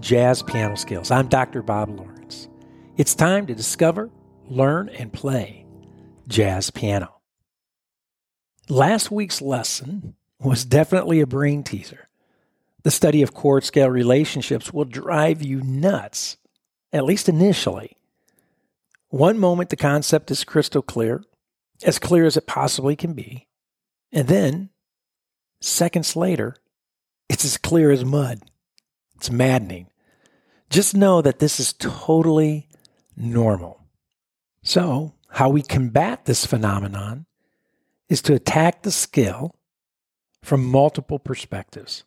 Jazz Piano Skills. I'm Dr. Bob Lawrence. It's time to discover, learn, and play jazz piano. Last week's lesson was definitely a brain teaser. The study of chord scale relationships will drive you nuts, at least initially. One moment the concept is crystal clear, as clear as it possibly can be, and then, seconds later, it's as clear as mud. It's maddening. Just know that this is totally normal. So, how we combat this phenomenon is to attack the skill from multiple perspectives.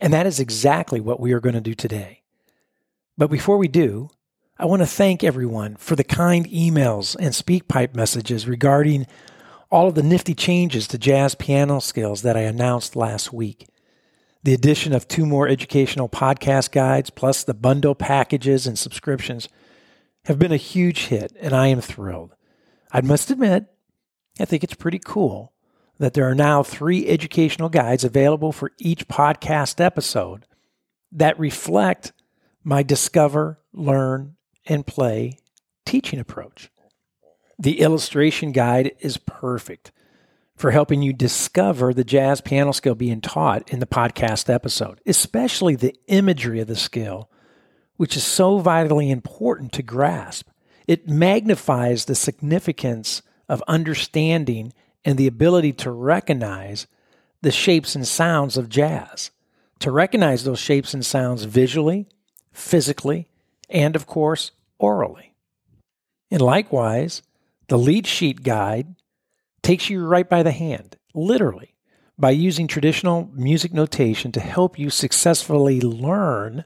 And that is exactly what we are going to do today. But before we do, I want to thank everyone for the kind emails and SpeakPipe messages regarding all of the nifty changes to jazz piano skills that I announced last week. The addition of two more educational podcast guides, plus the bundle packages and subscriptions, have been a huge hit, and I am thrilled. I must admit, I think it's pretty cool that there are now three educational guides available for each podcast episode that reflect my discover, learn, and play teaching approach. The illustration guide is perfect for helping you discover the jazz piano skill being taught in the podcast episode, especially the imagery of the skill, which is so vitally important to grasp. It magnifies the significance of understanding and the ability to recognize the shapes and sounds of jazz, to recognize those shapes and sounds visually, physically, and of course, aurally. And likewise, the lead sheet guide takes you right by the hand, literally, by using traditional music notation to help you successfully learn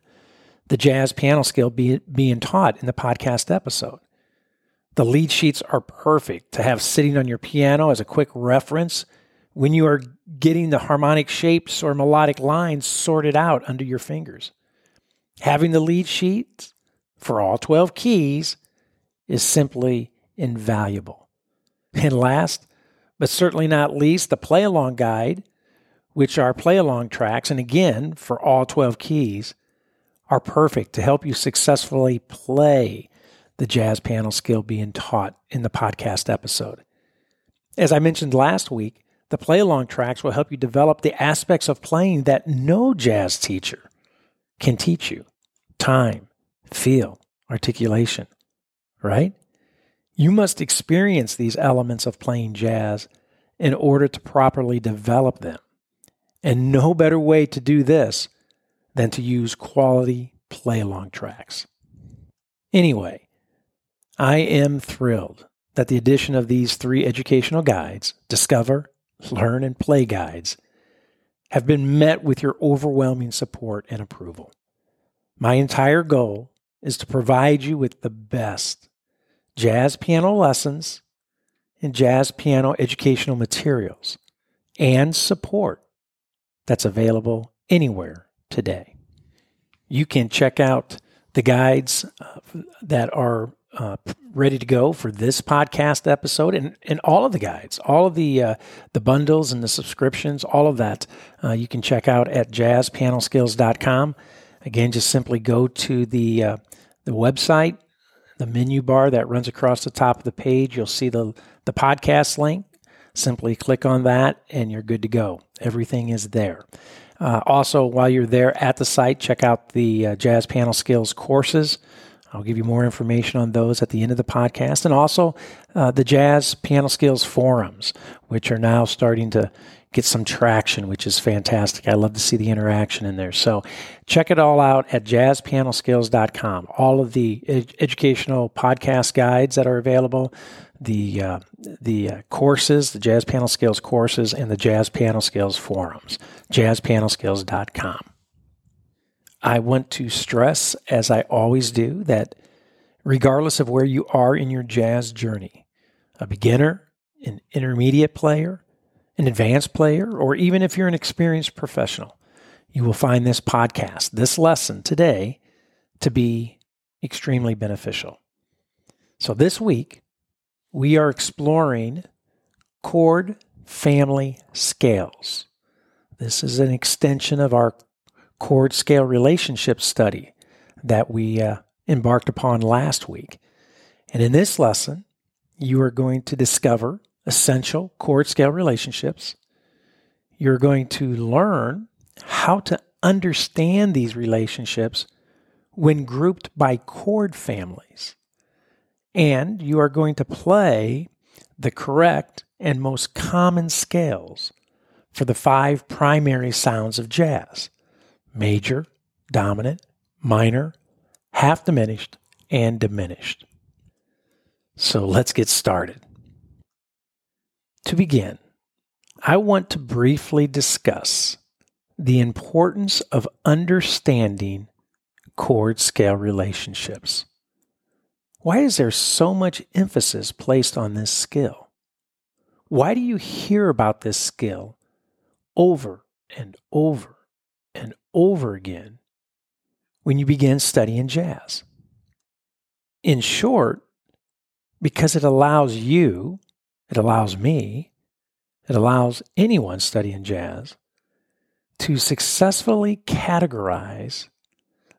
the jazz piano skill be, being taught in the podcast episode. The lead sheets are perfect to have sitting on your piano as a quick reference when you are getting the harmonic shapes or melodic lines sorted out under your fingers. Having the lead sheets for all 12 keys is simply invaluable. And last, but certainly not least, the play along guide, which are play along tracks, and again, for all 12 keys, are perfect to help you successfully play the jazz piano skill being taught in the podcast episode. As I mentioned last week, the play along tracks will help you develop the aspects of playing that no jazz teacher can teach you time, feel, articulation, right? You must experience these elements of playing jazz in order to properly develop them. And no better way to do this than to use quality play along tracks. Anyway, I am thrilled that the addition of these three educational guides, Discover, Learn, and Play guides, have been met with your overwhelming support and approval. My entire goal is to provide you with the best jazz piano lessons and jazz piano educational materials and support that's available anywhere today. You can check out the guides uh, that are uh, ready to go for this podcast episode and, and all of the guides, all of the uh, the bundles and the subscriptions, all of that uh, you can check out at jazzpianoskills.com. Again, just simply go to the uh, the website the menu bar that runs across the top of the page. You'll see the, the podcast link. Simply click on that and you're good to go. Everything is there. Uh, also, while you're there at the site, check out the uh, Jazz Piano Skills courses. I'll give you more information on those at the end of the podcast. And also uh, the Jazz Piano Skills forums, which are now starting to get some traction, which is fantastic. I love to see the interaction in there. So check it all out at jazzpianoskills.com. All of the ed- educational podcast guides that are available, the uh, the uh, courses, the Jazz Piano Skills courses, and the Jazz Piano Skills forums, jazzpianoskills.com. I want to stress, as I always do, that regardless of where you are in your jazz journey, a beginner, an intermediate player, an advanced player, or even if you're an experienced professional, you will find this podcast, this lesson today, to be extremely beneficial. So this week, we are exploring chord family scales. This is an extension of our chord scale relationship study that we uh, embarked upon last week. And in this lesson, you are going to discover essential chord scale relationships. You're going to learn how to understand these relationships when grouped by chord families. And you are going to play the correct and most common scales for the five primary sounds of jazz major, dominant, minor, half diminished, and diminished. So let's get started. To begin, I want to briefly discuss the importance of understanding chord scale relationships. Why is there so much emphasis placed on this skill? Why do you hear about this skill over and over and over again when you begin studying jazz? In short, because it allows you, it allows me, it allows anyone studying jazz to successfully categorize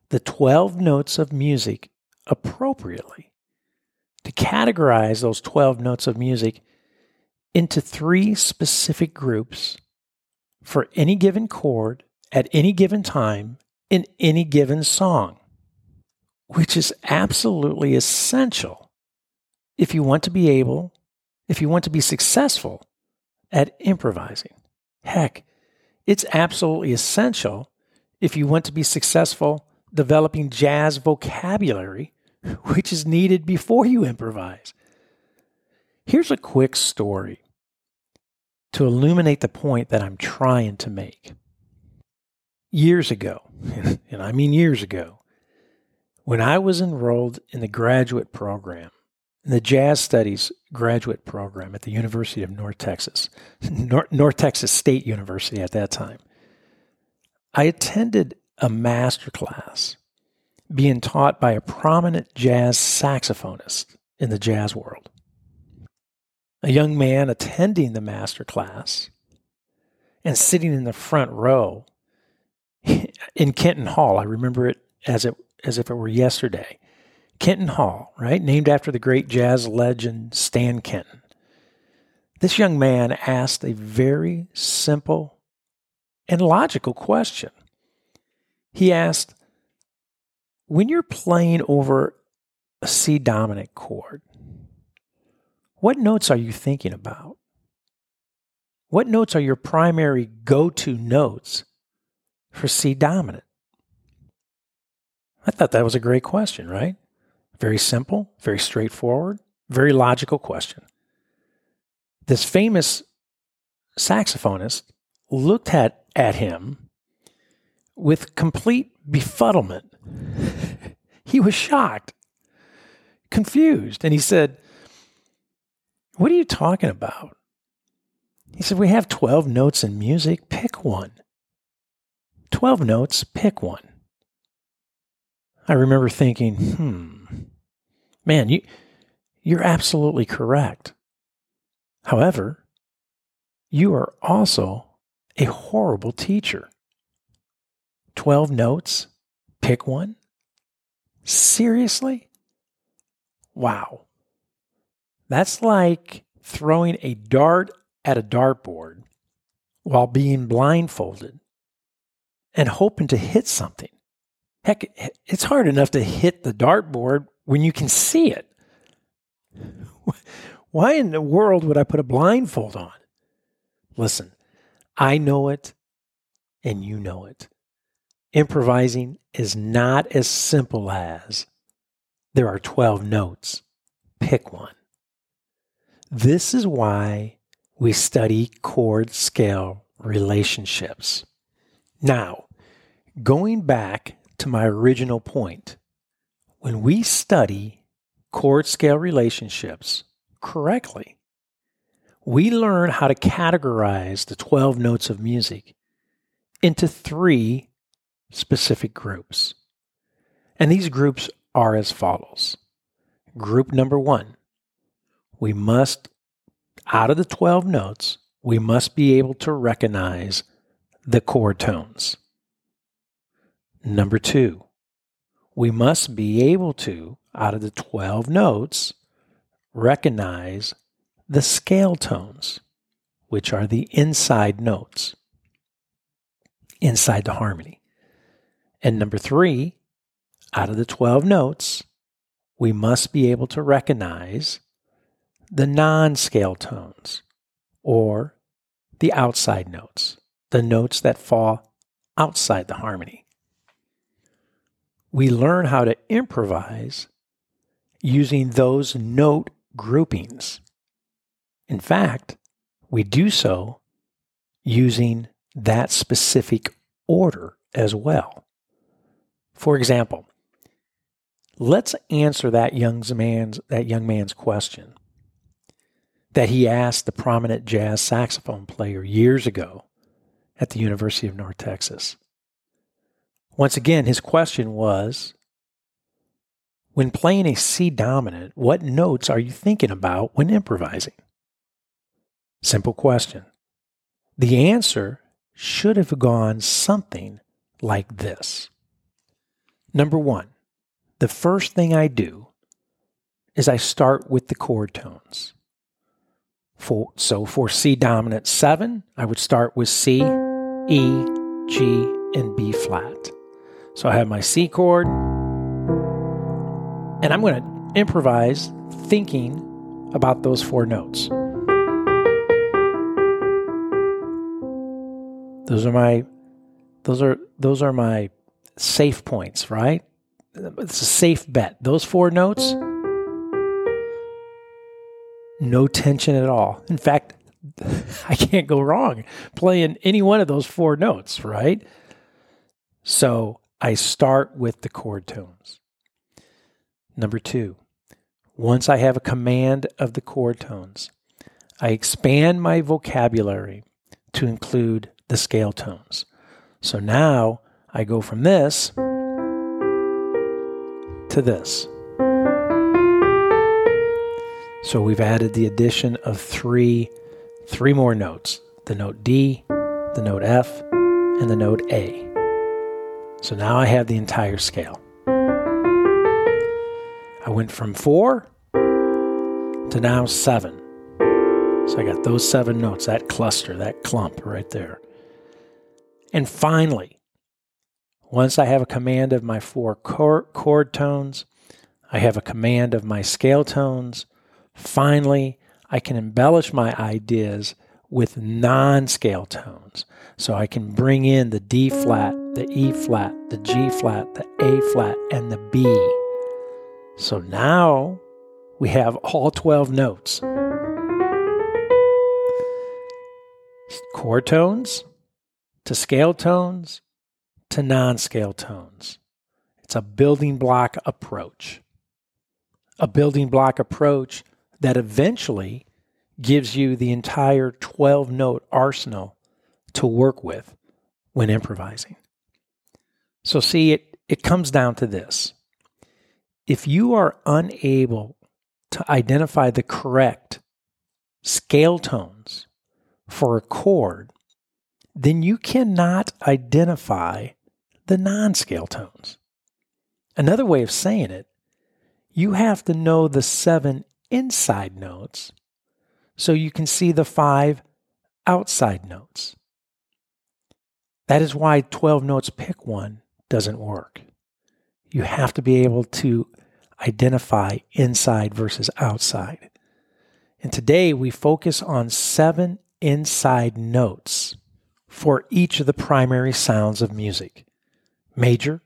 the 12 notes of music appropriately, to categorize those 12 notes of music into three specific groups for any given chord at any given time in any given song, which is absolutely essential if you want to be able, if you want to be successful at improvising. Heck, it's absolutely essential if you want to be successful developing jazz vocabulary, which is needed before you improvise. Here's a quick story to illuminate the point that I'm trying to make. Years ago, and I mean years ago, when I was enrolled in the graduate program, in the Jazz Studies graduate program at the University of North Texas, North, North Texas State University at that time, I attended a master class being taught by a prominent jazz saxophonist in the jazz world. A young man attending the master class and sitting in the front row in Kenton Hall. I remember it as it as if it were yesterday. Kenton Hall, right? Named after the great jazz legend Stan Kenton. This young man asked a very simple and logical question. He asked, When you're playing over a C dominant chord, what notes are you thinking about? What notes are your primary go to notes for C dominant? I thought that was a great question, right? Very simple, very straightforward, very logical question. This famous saxophonist looked at, at him with complete befuddlement. he was shocked, confused, and he said, What are you talking about? He said, We have 12 notes in music, pick one. 12 notes, pick one. I remember thinking, hmm, man, you, you're absolutely correct. However, you are also a horrible teacher. 12 notes, pick one? Seriously? Wow. That's like throwing a dart at a dartboard while being blindfolded and hoping to hit something. Heck, it's hard enough to hit the dartboard when you can see it. Why in the world would I put a blindfold on? Listen, I know it and you know it. Improvising is not as simple as there are 12 notes, pick one. This is why we study chord scale relationships. Now, going back to my original point. When we study chord scale relationships correctly, we learn how to categorize the 12 notes of music into three specific groups. And these groups are as follows. Group number one, we must, out of the 12 notes, we must be able to recognize the chord tones. Number two, we must be able to, out of the 12 notes, recognize the scale tones, which are the inside notes inside the harmony. And number three, out of the 12 notes, we must be able to recognize the non scale tones or the outside notes, the notes that fall outside the harmony. We learn how to improvise using those note groupings. In fact, we do so using that specific order as well. For example, let's answer that young man's that young man's question that he asked the prominent jazz saxophone player years ago at the University of North Texas. Once again, his question was when playing a C dominant, what notes are you thinking about when improvising? Simple question. The answer should have gone something like this. Number one, the first thing I do is I start with the chord tones. For, so for C dominant 7, I would start with C, E, G, and B flat. So I have my C chord, and I'm going to improvise thinking about those four notes. Those are my those are those are my safe points, right? It's a safe bet. Those four notes, no tension at all. In fact, I can't go wrong playing any one of those four notes, right? So I start with the chord tones. Number two, once I have a command of the chord tones, I expand my vocabulary to include the scale tones. So now I go from this to this. So we've added the addition of three three more notes. The note D, the note F, and the note A. So now I have the entire scale. I went from 4 to now 7. So I got those 7 notes, that cluster, that clump right there. And finally, once I have a command of my four chord tones, I have a command of my scale tones. Finally, I can embellish my ideas with non scale tones. So I can bring in the D flat, the E flat, the G flat, the A flat, and the B. So now we have all 12 notes. Chord tones, to scale tones to non scale tones. It's a building block approach. A building block approach that eventually gives you the entire 12 note arsenal to work with when improvising. So, see, it, it comes down to this. If you are unable to identify the correct scale tones for a chord then you cannot identify the non scale tones. Another way of saying it, you have to know the seven inside notes so you can see the five outside notes. That is why 12 notes pick one doesn't work. You have to be able to identify inside versus outside. And today we focus on seven inside notes for each of the primary sounds of music major,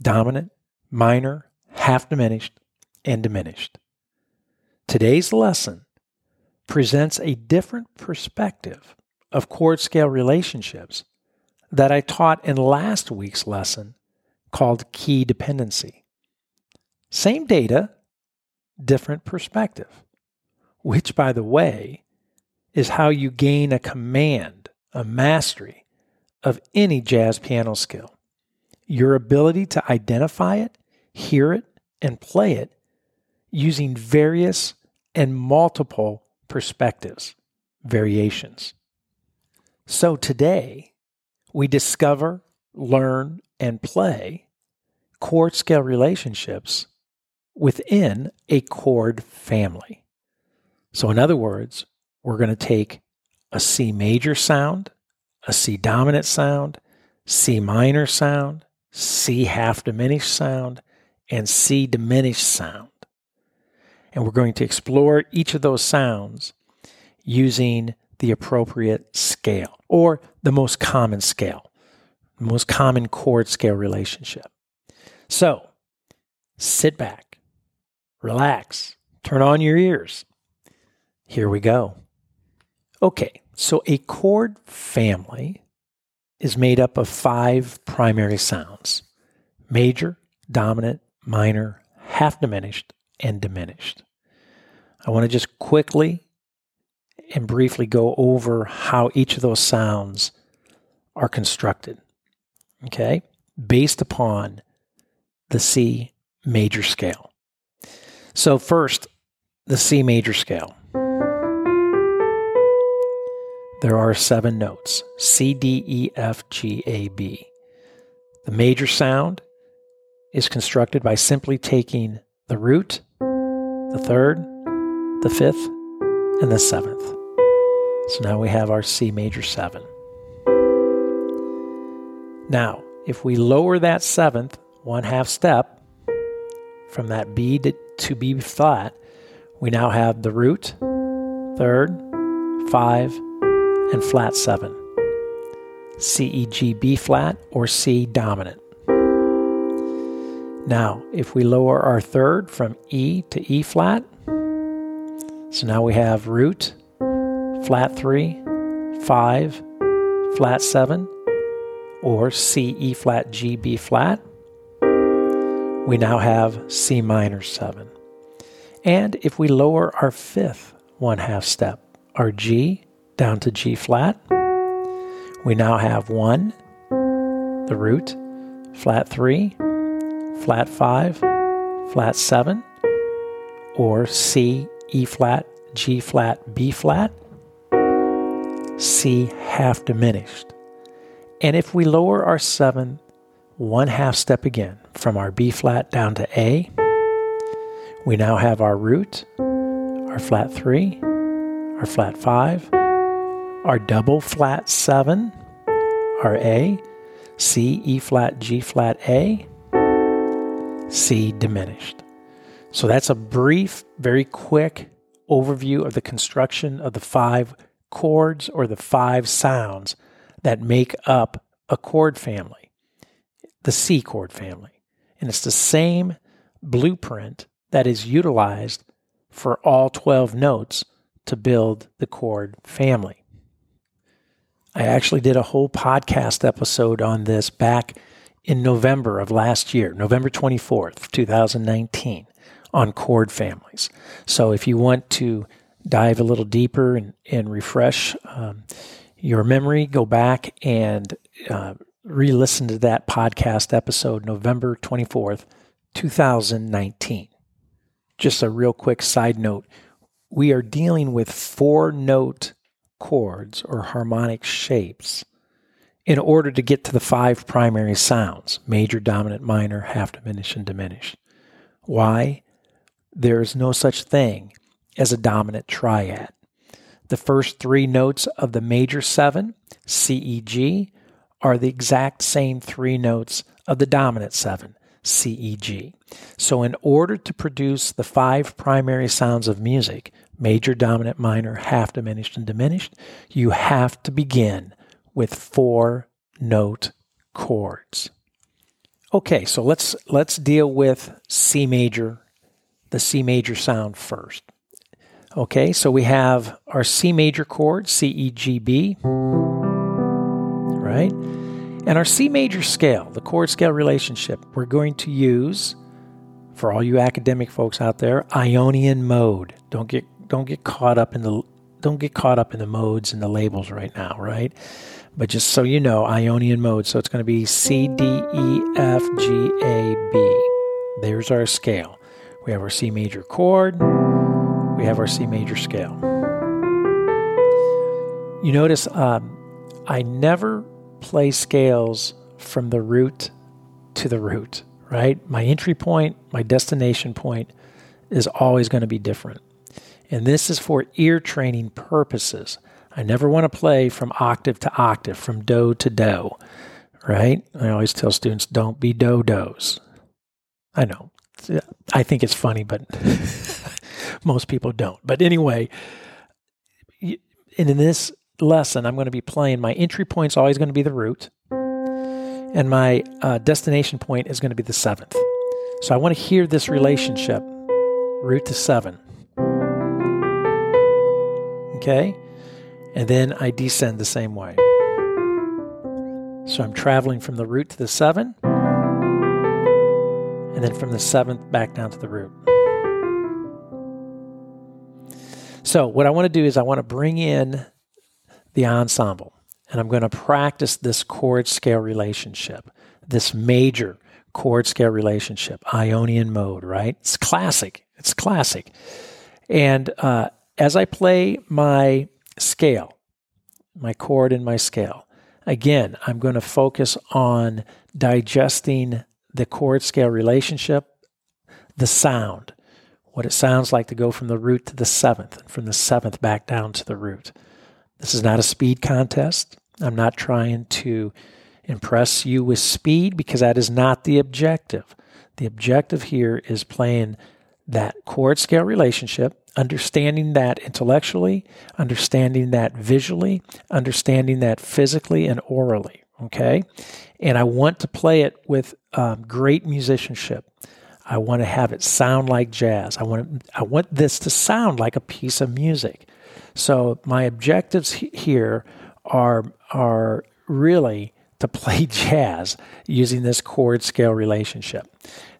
dominant, minor, half diminished, and diminished. Today's lesson presents a different perspective of chord scale relationships that I taught in last week's lesson called key dependency. Same data, different perspective, which, by the way, is how you gain a command a mastery of any jazz piano skill. Your ability to identify it, hear it, and play it using various and multiple perspectives, variations. So today, we discover, learn, and play chord scale relationships within a chord family. So, in other words, we're going to take a C major sound, a C dominant sound, C minor sound, C half diminished sound, and C diminished sound. And we're going to explore each of those sounds using the appropriate scale or the most common scale, the most common chord scale relationship. So sit back, relax, turn on your ears. Here we go. Okay, so a chord family is made up of five primary sounds major, dominant, minor, half diminished, and diminished. I want to just quickly and briefly go over how each of those sounds are constructed. Okay? Based upon the C major scale. So, first, the C major scale. There are seven notes C, D, E, F, G, A, B. The major sound is constructed by simply taking the root, the third, the fifth, and the seventh. So now we have our C major seven. Now, if we lower that seventh one half step from that B to, to B flat, we now have the root, third, five, and flat seven. C, E, G, B flat, or C dominant. Now, if we lower our third from E to E flat, so now we have root, flat 3, 5, flat 7, or C, E flat, G, B flat, we now have C minor 7. And if we lower our fifth one half step, our G down to G flat, we now have 1, the root, flat 3, flat 5, flat 7, or C, E flat, G flat, B flat, C half diminished. And if we lower our 7 one half step again from our B flat down to A, we now have our root, our flat 3, our flat 5, our double flat 7, our A, C, E flat, G flat, A, C diminished. So that's a brief, very quick overview of the construction of the five chords or the five sounds that make up a chord family, the C chord family. And it's the same blueprint that is utilized for all 12 notes to build the chord family. I actually did a whole podcast episode on this back in November of last year, November 24th, 2019, on chord families. So if you want to dive a little deeper and, and refresh um, your memory, go back and uh, re listen to that podcast episode, November 24th, 2019. Just a real quick side note we are dealing with four note chords or harmonic shapes in order to get to the five primary sounds major, dominant, minor, half diminished, and diminished. Why? There is no such thing as a dominant triad. The first three notes of the major seven, C, E, G, are the exact same three notes of the dominant seven, C, E, G. So, in order to produce the five primary sounds of music major, dominant, minor, half diminished, and diminished you have to begin with four note chords. Okay, so let's let's deal with C major, the C major sound first. Okay, so we have our C major chord, C E G B, right? And our C major scale, the chord scale relationship, we're going to use for all you academic folks out there, Ionian mode. Don't get don't get caught up in the don't get caught up in the modes and the labels right now, right? But just so you know, Ionian mode. So it's going to be C, D, E, F, G, A, B. There's our scale. We have our C major chord. We have our C major scale. You notice um, I never play scales from the root to the root, right? My entry point, my destination point is always going to be different. And this is for ear training purposes. I never want to play from octave to octave, from do to do, right? I always tell students don't be do dos. I know. I think it's funny, but most people don't. But anyway, in this lesson, I'm going to be playing my entry point is always going to be the root, and my uh, destination point is going to be the seventh. So I want to hear this relationship, root to seven. Okay? And then I descend the same way. So I'm traveling from the root to the seven, and then from the seventh back down to the root. So, what I want to do is I want to bring in the ensemble, and I'm going to practice this chord scale relationship, this major chord scale relationship, Ionian mode, right? It's classic. It's classic. And uh, as I play my scale, my chord and my scale, again, I'm going to focus on digesting the chord scale relationship, the sound, what it sounds like to go from the root to the seventh, and from the seventh back down to the root. This is not a speed contest. I'm not trying to impress you with speed because that is not the objective. The objective here is playing that chord scale relationship, understanding that intellectually, understanding that visually, understanding that physically and aurally. Okay. And I want to play it with um, great musicianship. I want to have it sound like jazz. I want, I want this to sound like a piece of music. So my objectives here are are really to play jazz using this chord scale relationship.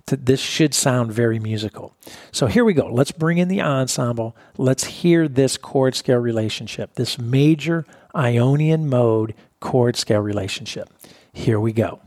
This should sound very musical. So here we go. Let's bring in the ensemble. Let's hear this chord scale relationship, this major Ionian mode chord scale relationship. Here we go.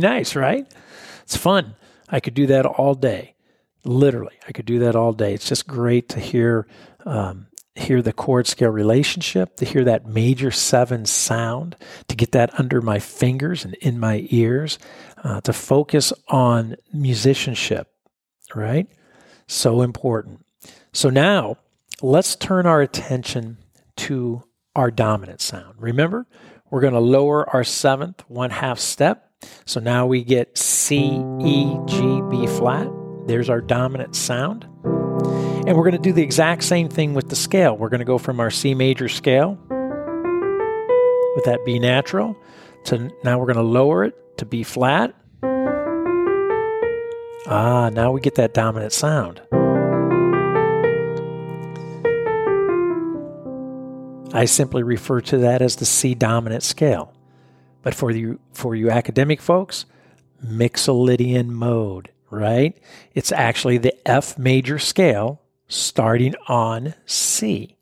Pretty nice, right? It's fun. I could do that all day. Literally, I could do that all day. It's just great to hear um, hear the chord scale relationship, to hear that major seven sound, to get that under my fingers and in my ears, uh, to focus on musicianship, right? So important. So now let's turn our attention to our dominant sound. Remember, we're going to lower our seventh one half step so now we get C, E, G, B flat. There's our dominant sound. And we're going to do the exact same thing with the scale. We're going to go from our C major scale with that B natural to now we're going to lower it to B flat. Ah, now we get that dominant sound. I simply refer to that as the C dominant scale. But for you for you academic folks, Mixolydian mode, right? It's actually the F major scale starting on C.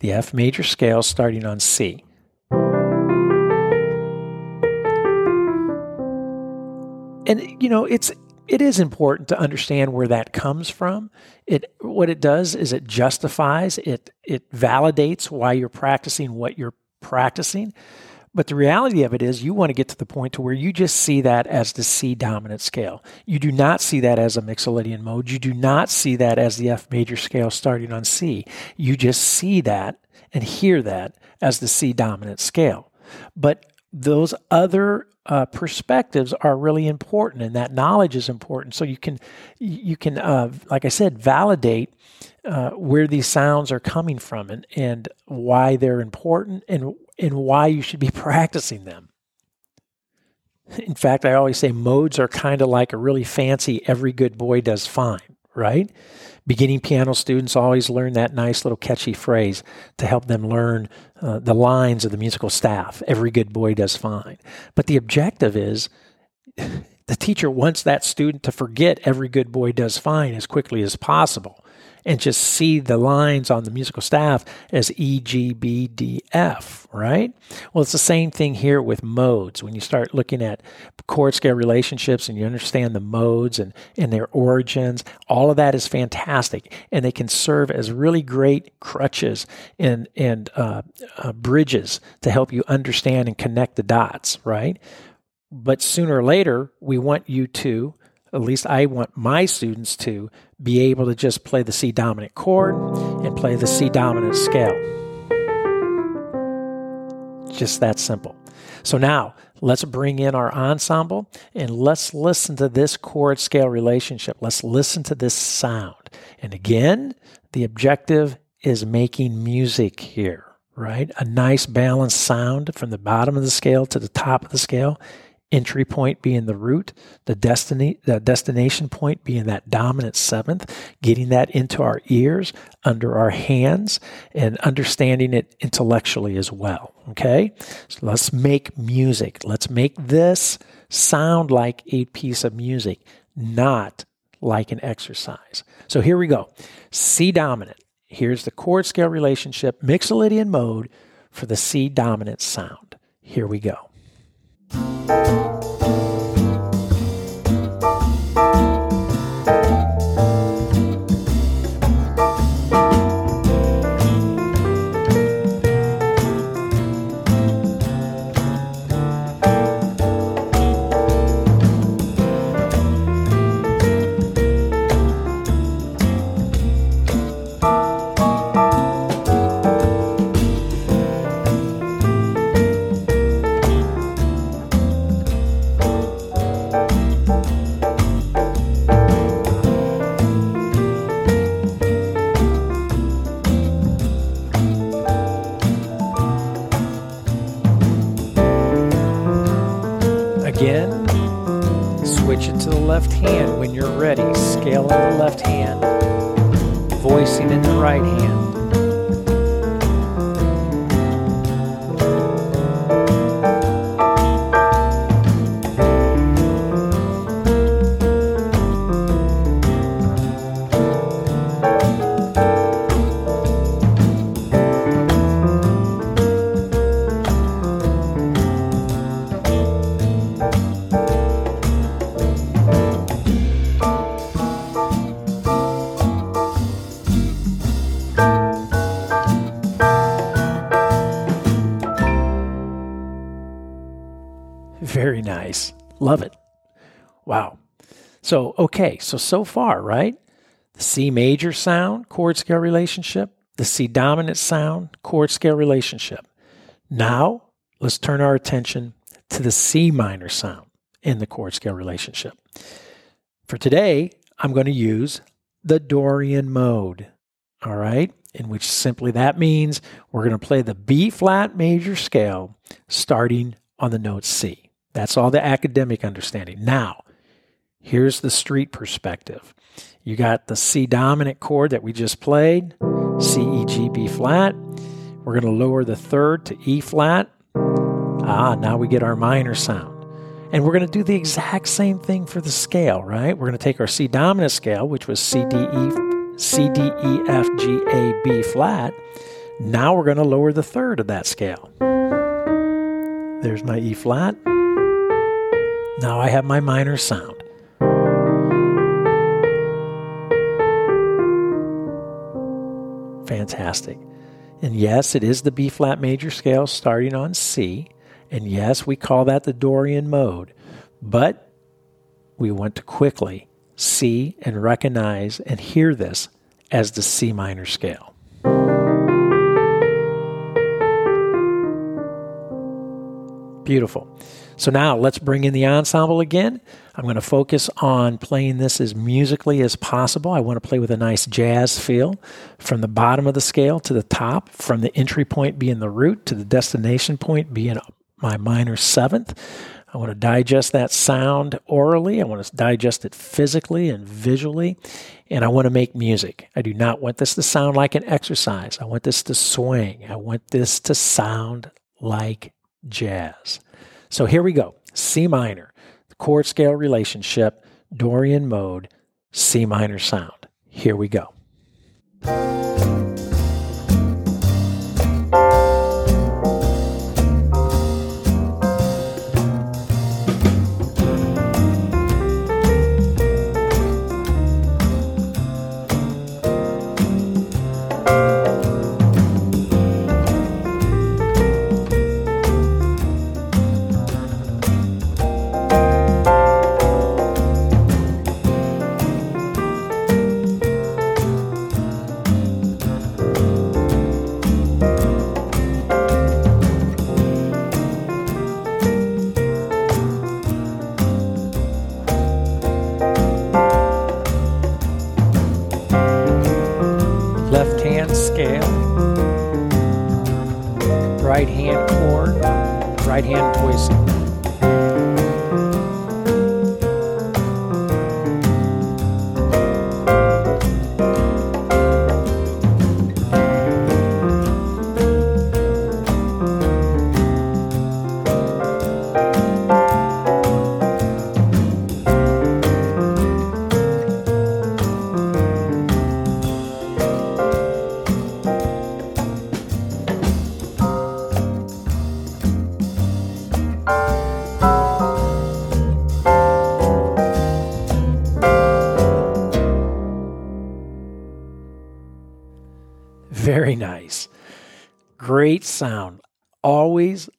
The F major scale starting on C. And you know, it's it is important to understand where that comes from. It what it does is it justifies, it it validates why you're practicing what you're practicing. But the reality of it is you want to get to the point to where you just see that as the C dominant scale. You do not see that as a mixolydian mode. You do not see that as the F major scale starting on C. You just see that and hear that as the C dominant scale. But those other uh, perspectives are really important, and that knowledge is important. So you can, you can, uh, like I said, validate uh, where these sounds are coming from and, and why they're important and and why you should be practicing them. In fact, I always say modes are kind of like a really fancy every good boy does fine, right? Beginning piano students always learn that nice little catchy phrase to help them learn uh, the lines of the musical staff. Every good boy does fine. But the objective is the teacher wants that student to forget every good boy does fine as quickly as possible and just see the lines on the musical staff as E, G, B, D, F, right? Well, it's the same thing here with modes. When you start looking at chord scale relationships and you understand the modes and, and their origins, all of that is fantastic. And they can serve as really great crutches and, and uh, uh, bridges to help you understand and connect the dots, right? But sooner or later, we want you to at least I want my students to be able to just play the C dominant chord and play the C dominant scale. Just that simple. So now let's bring in our ensemble and let's listen to this chord scale relationship. Let's listen to this sound. And again, the objective is making music here, right? A nice balanced sound from the bottom of the scale to the top of the scale entry point being the root, the destiny, the destination point being that dominant seventh, getting that into our ears, under our hands, and understanding it intellectually as well. Okay, so let's make music. Let's make this sound like a piece of music, not like an exercise. So here we go. C dominant. Here's the chord scale relationship, mixolydian mode for the C dominant sound. Here we go. えっ? Very nice. Love it. Wow. So, okay, so so far, right? The C major sound, chord scale relationship, the C dominant sound, chord scale relationship. Now, let's turn our attention to the C minor sound in the chord scale relationship. For today, I'm going to use the Dorian mode, all right? In which simply that means we're going to play the B flat major scale starting on the note C. That's all the academic understanding. Now, here's the street perspective. You got the C dominant chord that we just played, C, E, G, B flat. We're going to lower the third to E flat. Ah, now we get our minor sound. And we're going to do the exact same thing for the scale, right? We're going to take our C dominant scale, which was C, D, E, C, D, E, F, G, A, B flat. Now we're going to lower the third of that scale. There's my E flat. Now I have my minor sound. Fantastic. And yes, it is the B flat major scale starting on C. And yes, we call that the Dorian mode. But we want to quickly see and recognize and hear this as the C minor scale. Beautiful. So now let's bring in the ensemble again. I'm going to focus on playing this as musically as possible. I want to play with a nice jazz feel from the bottom of the scale to the top, from the entry point being the root to the destination point being my minor seventh. I want to digest that sound aurally. I want to digest it physically and visually. And I want to make music. I do not want this to sound like an exercise. I want this to swing. I want this to sound like jazz. So here we go C minor, the chord scale relationship, Dorian mode, C minor sound. Here we go.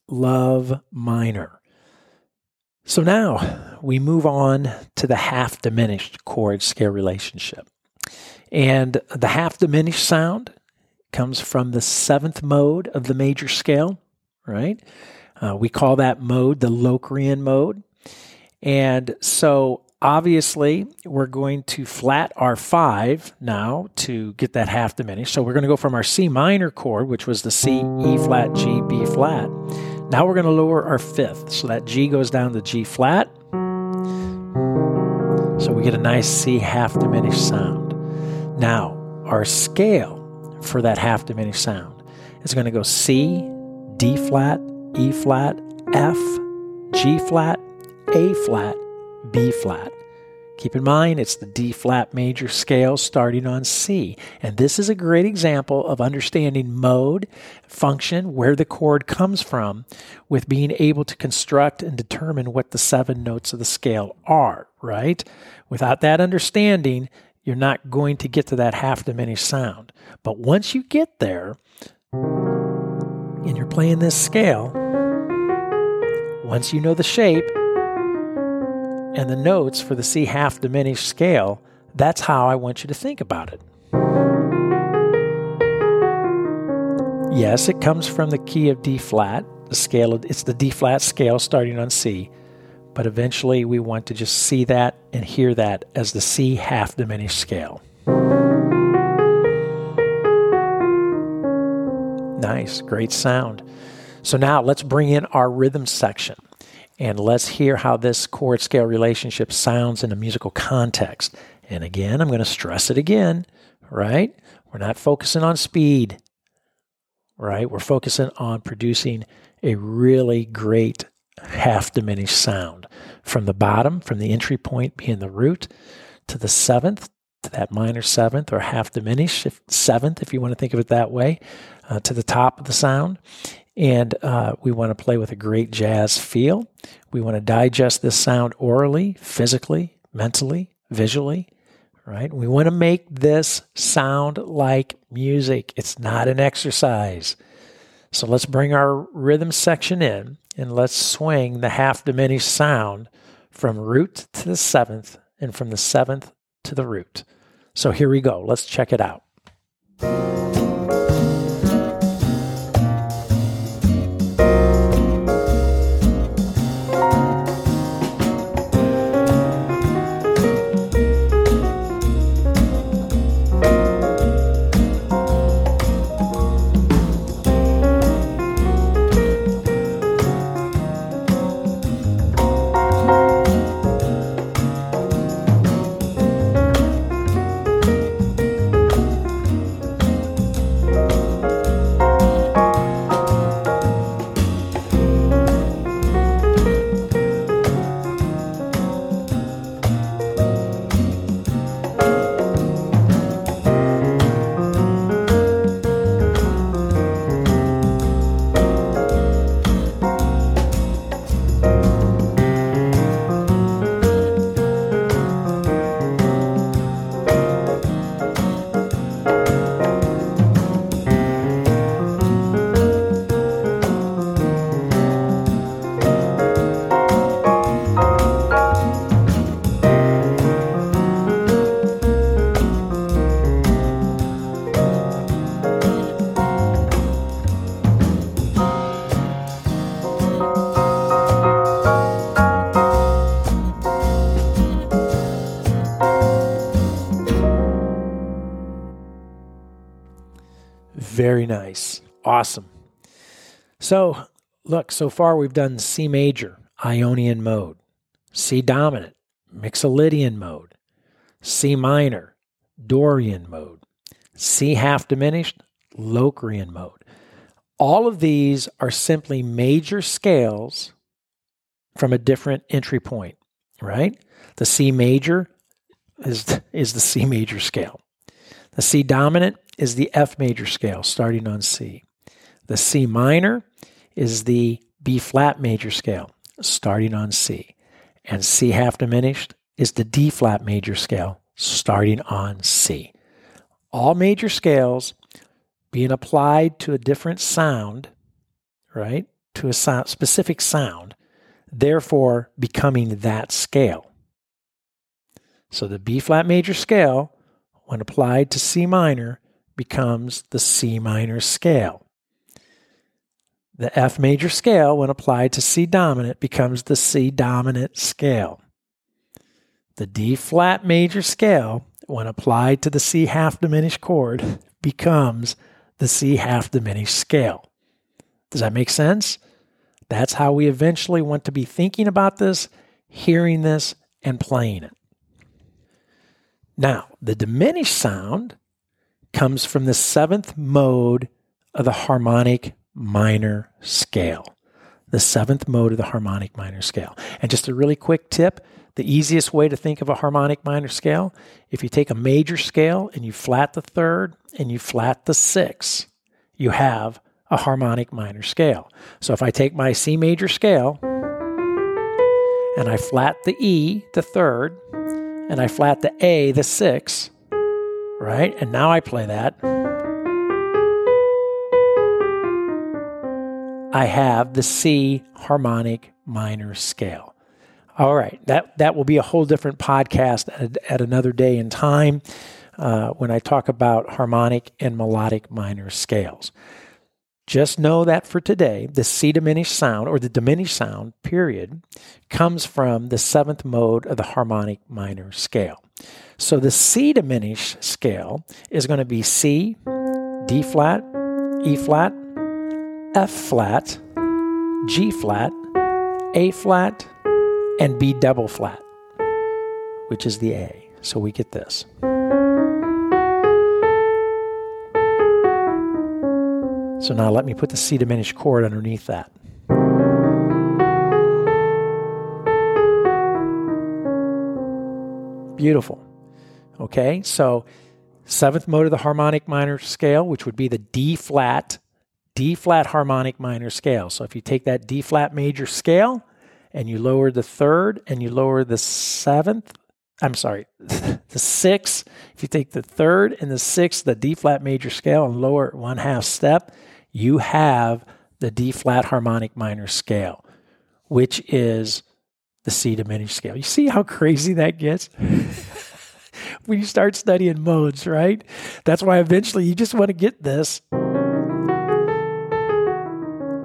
Love minor. So now we move on to the half diminished chord scale relationship. And the half diminished sound comes from the seventh mode of the major scale, right? Uh, we call that mode the Locrian mode. And so obviously we're going to flat our five now to get that half diminished. So we're going to go from our C minor chord, which was the C, E flat, G, B flat. Now we're going to lower our fifth. So that G goes down to G flat. So we get a nice C half diminished sound. Now, our scale for that half diminished sound is going to go C, D flat, E flat, F, G flat, A flat, B flat. Keep in mind, it's the D flat major scale starting on C. And this is a great example of understanding mode, function, where the chord comes from, with being able to construct and determine what the seven notes of the scale are, right? Without that understanding, you're not going to get to that half diminished sound. But once you get there, and you're playing this scale, once you know the shape, and the notes for the C half diminished scale, that's how I want you to think about it. Yes, it comes from the key of D flat, the scale of, it's the D flat scale starting on C, but eventually we want to just see that and hear that as the C half diminished scale. Nice, great sound. So now let's bring in our rhythm section. And let's hear how this chord scale relationship sounds in a musical context. And again, I'm going to stress it again, right? We're not focusing on speed, right? We're focusing on producing a really great half diminished sound from the bottom, from the entry point being the root, to the seventh, to that minor seventh or half diminished seventh, if you want to think of it that way, uh, to the top of the sound. And uh, we want to play with a great jazz feel. We want to digest this sound aurally, physically, mentally, visually, right? We want to make this sound like music. It's not an exercise. So let's bring our rhythm section in and let's swing the half diminished sound from root to the seventh and from the seventh to the root. So here we go. Let's check it out. Very nice. Awesome. So, look, so far we've done C major, Ionian mode, C dominant, Mixolydian mode, C minor, Dorian mode, C half diminished, Locrian mode. All of these are simply major scales from a different entry point, right? The C major is, is the C major scale. The C dominant is the F major scale starting on C. The C minor is the B flat major scale starting on C. And C half diminished is the D flat major scale starting on C. All major scales being applied to a different sound, right? To a sound, specific sound, therefore becoming that scale. So the B flat major scale, when applied to C minor, becomes the C minor scale. The F major scale, when applied to C dominant, becomes the C dominant scale. The D flat major scale, when applied to the C half diminished chord, becomes the C half diminished scale. Does that make sense? That's how we eventually want to be thinking about this, hearing this, and playing it. Now, the diminished sound comes from the seventh mode of the harmonic minor scale. The seventh mode of the harmonic minor scale. And just a really quick tip the easiest way to think of a harmonic minor scale if you take a major scale and you flat the third and you flat the sixth, you have a harmonic minor scale. So if I take my C major scale and I flat the E, the third, and I flat the A, the sixth, right? And now I play that. I have the C harmonic minor scale. All right, that, that will be a whole different podcast at, at another day in time uh, when I talk about harmonic and melodic minor scales. Just know that for today, the C diminished sound or the diminished sound, period, comes from the seventh mode of the harmonic minor scale. So the C diminished scale is going to be C, D flat, E flat, F flat, G flat, A flat, and B double flat, which is the A. So we get this. So now let me put the C diminished chord underneath that. Beautiful. Okay, so seventh mode of the harmonic minor scale, which would be the D flat, D flat harmonic minor scale. So if you take that D flat major scale and you lower the third and you lower the seventh, I'm sorry, the sixth, if you take the third and the sixth, the D flat major scale, and lower it one half step, you have the D flat harmonic minor scale, which is the C diminished scale. You see how crazy that gets? when you start studying modes, right? That's why eventually you just want to get this.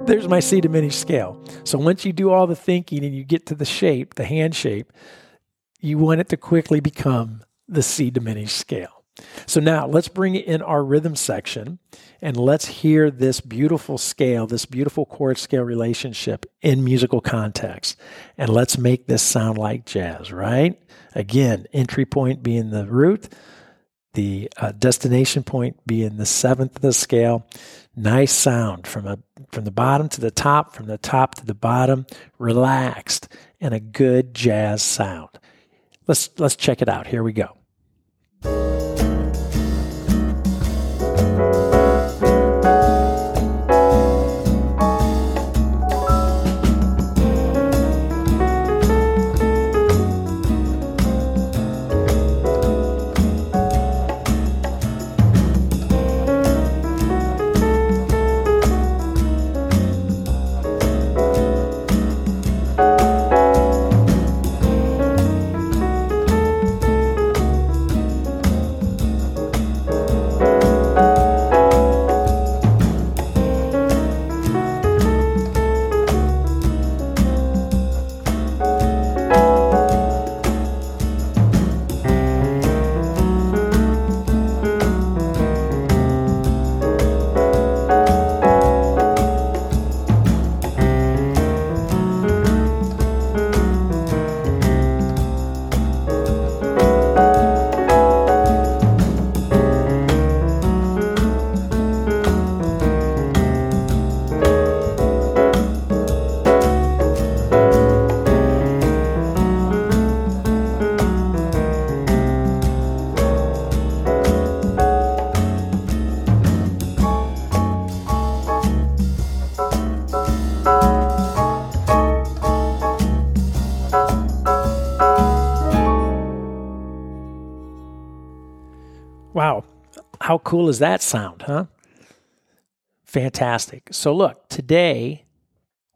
There's my C diminished scale. So once you do all the thinking and you get to the shape, the hand shape, you want it to quickly become the C diminished scale. So now let's bring in our rhythm section and let's hear this beautiful scale, this beautiful chord scale relationship in musical context. And let's make this sound like jazz, right? Again, entry point being the root, the uh, destination point being the seventh of the scale. Nice sound from a from the bottom to the top, from the top to the bottom, relaxed, and a good jazz sound. Let's let's check it out. Here we go. How cool is that sound, huh? Fantastic. So, look, today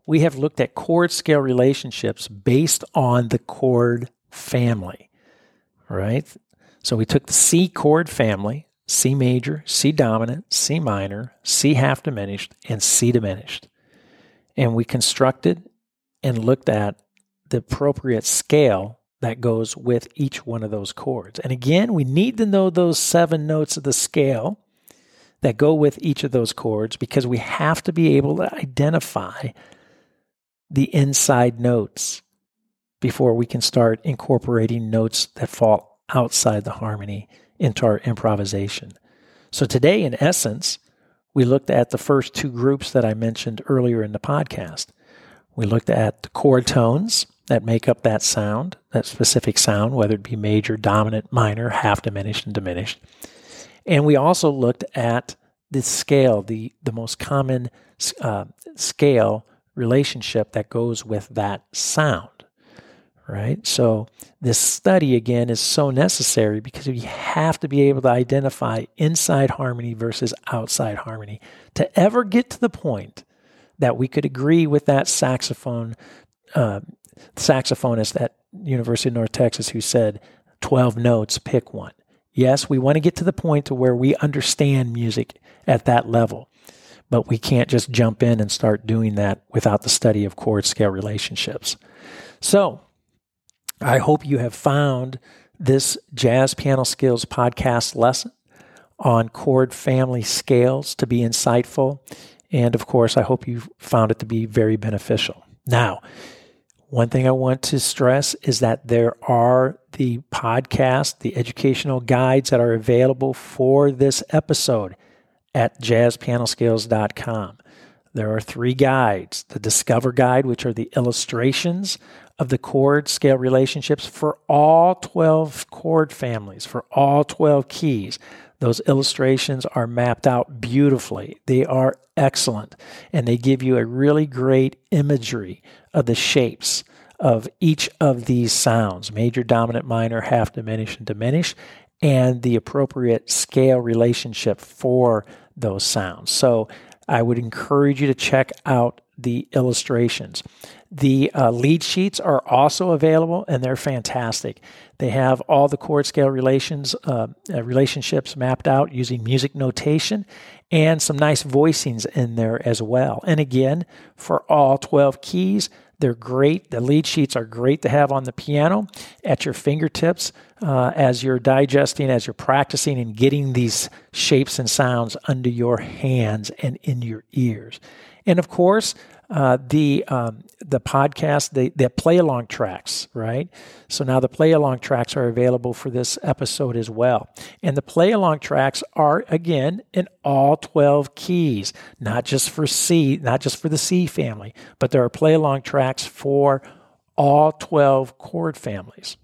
we have looked at chord scale relationships based on the chord family, right? So, we took the C chord family C major, C dominant, C minor, C half diminished, and C diminished. And we constructed and looked at the appropriate scale that goes with each one of those chords. And again, we need to know those seven notes of the scale that go with each of those chords because we have to be able to identify the inside notes before we can start incorporating notes that fall outside the harmony into our improvisation. So today, in essence, we looked at the first two groups that I mentioned earlier in the podcast. We looked at the chord tones that make up that sound, that specific sound, whether it be major, dominant, minor, half diminished, and diminished. And we also looked at the scale, the, the most common uh, scale relationship that goes with that sound, right? So, this study again is so necessary because we have to be able to identify inside harmony versus outside harmony to ever get to the point that we could agree with that saxophone uh, saxophonist at University of North Texas who said 12 notes, pick one. Yes, we want to get to the point to where we understand music at that level, but we can't just jump in and start doing that without the study of chord scale relationships. So, I hope you have found this Jazz Piano Skills podcast lesson on chord family scales to be insightful. And of course, I hope you found it to be very beneficial. Now, one thing I want to stress is that there are the podcast, the educational guides that are available for this episode at jazzpianoskills.com. there are three guides the Discover Guide, which are the illustrations of the chord scale relationships for all 12 chord families, for all 12 keys. Those illustrations are mapped out beautifully. They are excellent, and they give you a really great imagery of the shapes of each of these sounds major, dominant, minor, half diminished, and diminished, and the appropriate scale relationship for those sounds. So I would encourage you to check out the illustrations. The uh, lead sheets are also available, and they're fantastic. They have all the chord scale relations uh, uh, relationships mapped out using music notation, and some nice voicings in there as well. And again, for all 12 keys, they're great. The lead sheets are great to have on the piano at your fingertips uh, as you're digesting, as you're practicing, and getting these shapes and sounds under your hands and in your ears. And of course, uh, the um, the podcast, the, the play along tracks, right? So now the play along tracks are available for this episode as well. And the play along tracks are, again, in all 12 keys, not just for C, not just for the C family, but there are play along tracks for all 12 chord families.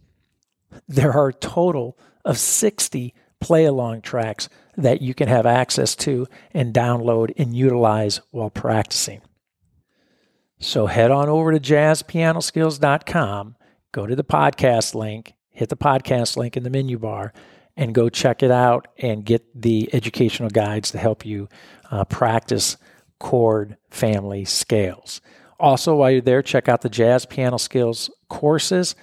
There are a total of 60 play along tracks that you can have access to and download and utilize while practicing. So head on over to jazzpianoskills.com, go to the podcast link, hit the podcast link in the menu bar, and go check it out and get the educational guides to help you uh, practice chord family scales. Also, while you're there, check out the Jazz Piano Skills courses.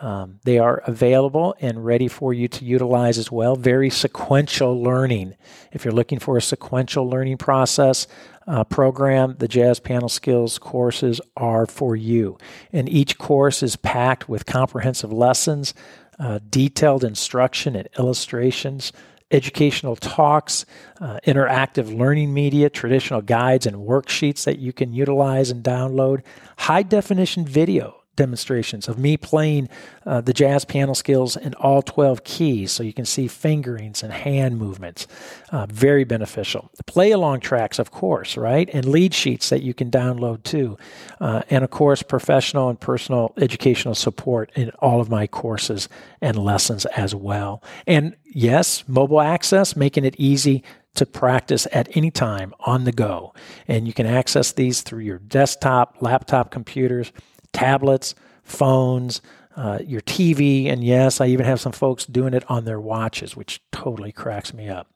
Um, they are available and ready for you to utilize as well. Very sequential learning. If you're looking for a sequential learning process uh, program, the Jazz Piano Skills courses are for you. And each course is packed with comprehensive lessons, uh, detailed instruction and illustrations, educational talks, uh, interactive learning media, traditional guides and worksheets that you can utilize and download, high definition video demonstrations of me playing uh, the jazz piano skills in all 12 keys so you can see fingerings and hand movements. Uh, very beneficial. Play along tracks, of course, right? And lead sheets that you can download too. Uh, and of course, professional and personal educational support in all of my courses and lessons as well. And yes, mobile access, making it easy to practice at any time on the go. And you can access these through your desktop, laptop computers tablets, phones, uh, your TV, and yes, I even have some folks doing it on their watches, which totally cracks me up.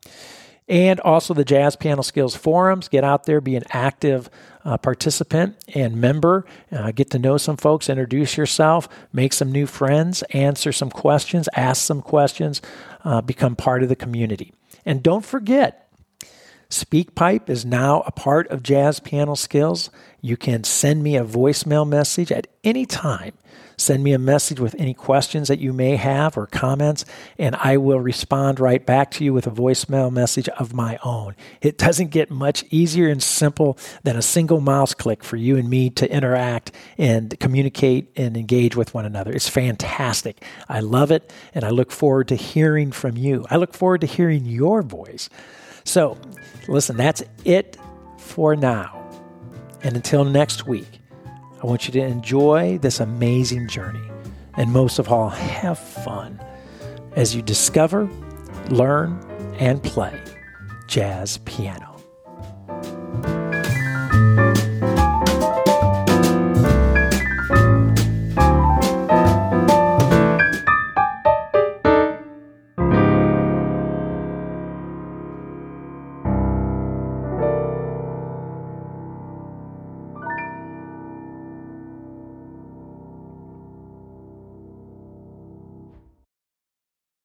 And also the Jazz Piano Skills forums. Get out there, be an active uh, participant and member. Uh, get to know some folks, introduce yourself, make some new friends, answer some questions, ask some questions, uh, become part of the community. And don't forget, SpeakPipe is now a part of Jazz Piano Skills. You can send me a voicemail message at any time. Send me a message with any questions that you may have or comments, and I will respond right back to you with a voicemail message of my own. It doesn't get much easier and simple than a single mouse click for you and me to interact and communicate and engage with one another. It's fantastic. I love it, and I look forward to hearing from you. I look forward to hearing your voice. So, listen, that's it for now. And until next week, I want you to enjoy this amazing journey. And most of all, have fun as you discover, learn, and play jazz piano.